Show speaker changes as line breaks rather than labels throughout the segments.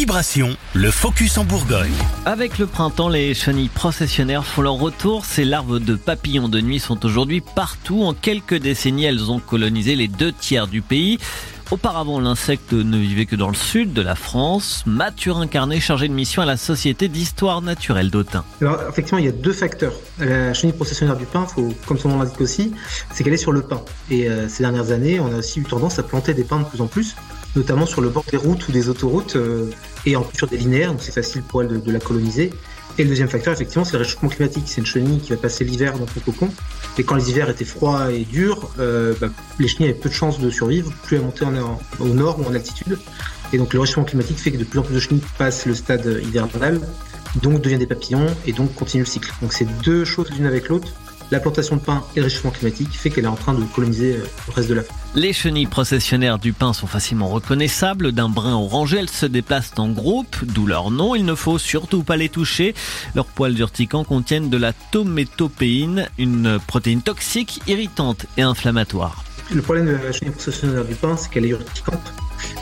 Vibration, le focus en Bourgogne.
Avec le printemps, les chenilles processionnaires font leur retour. Ces larves de papillons de nuit sont aujourd'hui partout. En quelques décennies, elles ont colonisé les deux tiers du pays. Auparavant, l'insecte ne vivait que dans le sud de la France. Mathurin Carnet, chargé de mission à la Société d'histoire naturelle d'Autun.
Alors, effectivement, il y a deux facteurs. La chenille processionnaire du pin, faut, comme son nom l'indique aussi, c'est qu'elle est sur le pin. Et euh, ces dernières années, on a aussi eu tendance à planter des pins de plus en plus, notamment sur le bord des routes ou des autoroutes, euh, et en sur des linéaires, donc c'est facile pour elle de, la coloniser. Et le deuxième facteur, effectivement, c'est le réchauffement climatique. C'est une chenille qui va passer l'hiver dans son cocon. Et quand les hivers étaient froids et durs, euh, bah, les chenilles avaient peu de chances de survivre, plus en, en, au nord ou en altitude. Et donc le réchauffement climatique fait que de plus en plus de chenilles passent le stade hivernal, donc deviennent des papillons et donc continuent le cycle. Donc c'est deux choses l'une avec l'autre la plantation de pin et le réchauffement climatique fait qu'elle est en train de coloniser euh, le reste de la France.
Les chenilles processionnaires du pin sont facilement reconnaissables. D'un brun orangé, elles se déplacent en groupe, d'où leur nom. Il ne faut surtout pas les toucher. Leurs poils urticants contiennent de la tométopéine, une protéine toxique, irritante et inflammatoire.
Le problème de la chenille processionnaire du pin, c'est qu'elle est urticante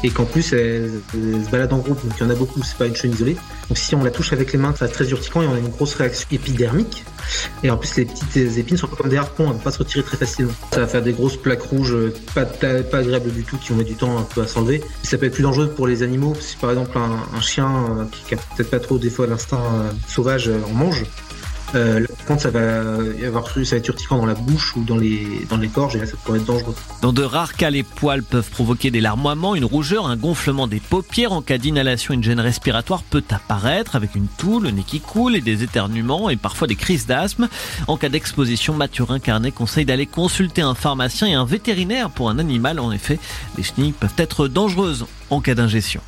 et qu'en plus elle, se balade en groupe, donc il y en a beaucoup, c'est pas une chenille isolée. Donc si on la touche avec les mains, ça va très urticant et on a une grosse réaction épidermique. Et en plus les petites épines sont comme des harpons, elles vont pas se retirer très facilement. Ça va faire des grosses plaques rouges, pas, pas agréables du tout, qui vont mettre du temps un peu à s'enlever. Ça peut être plus dangereux pour les animaux, si par exemple un, chien euh, qui a peut-être pas trop des fois l'instinct euh, sauvage en mange, euh, quand ça va ça va être urticant dans la bouche ou dans les dans les gorges et là ça pourrait être dangereux.
Dans de rares cas, les poils peuvent provoquer des larmoiements, une rougeur, un gonflement des paupières. En cas d'inhalation, une gêne respiratoire peut apparaître avec une toux, le nez qui coule et des éternuements et parfois des crises d'asthme. En cas d'exposition, Mathurin Carnet conseille d'aller consulter un pharmacien et un vétérinaire pour un animal. En effet, les chenilles peuvent être dangereuses en cas d'ingestion.